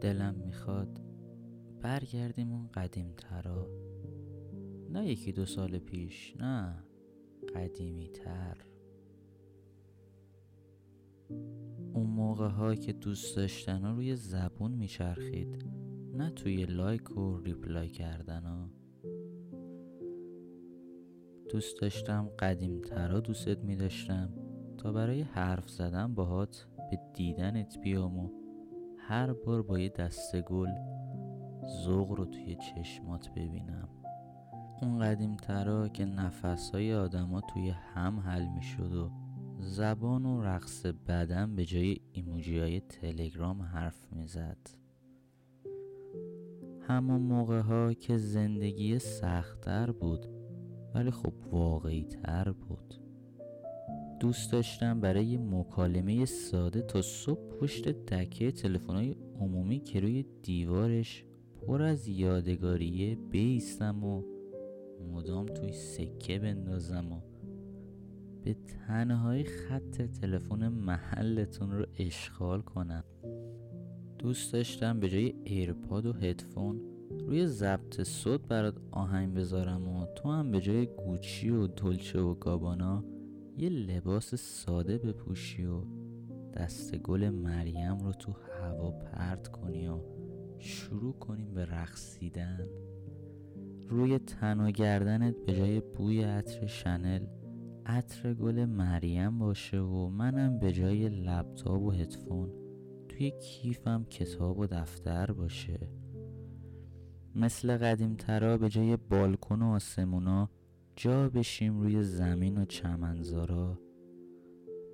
دلم می‌خواد برگردیم اون قدیم ترا نه یکی دو سال پیش نه قدیمی تر اون موقع ها که دوست داشتن ها روی زبون میچرخید نه توی لایک و reply کردن ها. دوست داشتم قدیم ترا دوستت می داشتم تا برای حرف زدن باهات به دیدنت بیام و هر بار با یه دسته گل ذوق رو توی چشمات ببینم. اون قدیم ترا که نفس های آدما توی هم حل می شد و زبان و رقص بدن به جای ایموجی های تلگرام حرف می زد همون موقع ها که زندگی سختتر بود ولی خب واقعی تر بود. دوست داشتم برای مکالمه ساده تا صبح پشت دکه تلفن‌های عمومی که روی دیوارش پر از یادگاریه بایستم و مدام توی سکه بندازم و به تنهایی خط تلفن محلتون رو اشغال کنم. دوست داشتم به جای AirPod و هدفون روی ضبط صوت برات آهنگ بذارم و تو هم به جای Gucci و Dolce و Gabbana یه لباس ساده بپوشی و دست گل مریم رو تو هوا پرت کنی و شروع کنیم به رقصیدن. روی تن و گردنت به جای بوی عطر شنل عطر گل مریم باشه و منم به جای لپتاپ و هدفون توی کیفم کتاب و دفتر باشه. مثل قدیم ترا به جای بالکن و آسمونا جا بشیم روی زمین و چمنزارا.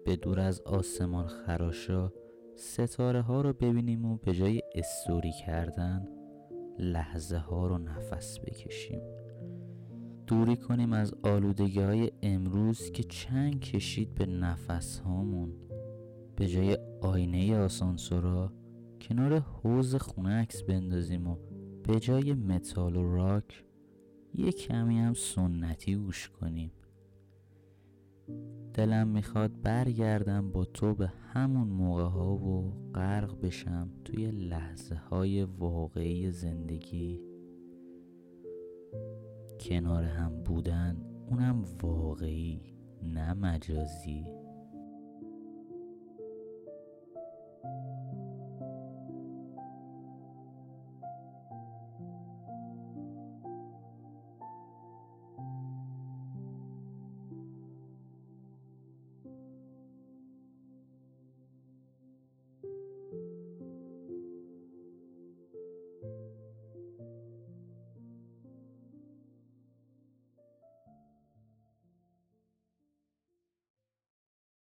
به دور از آسمان خراشا ستاره ها رو ببینیم و به جای استوری کردن لحظه ها رو نفس بکشیم. دوری کنیم از آلودگی های امروز که چند کشید به نفس هامون. به جای آینه آسانسورا کنار حوز خونه عکس بندازیم و به جای متال و راک یه کمی هم سنتی گوش کنیم. دلم می‌خواد برگردم با تو به همون موقع ها و غرق بشم توی لحظه های واقعی زندگی. کنار هم بودن اونم واقعی نه مجازی.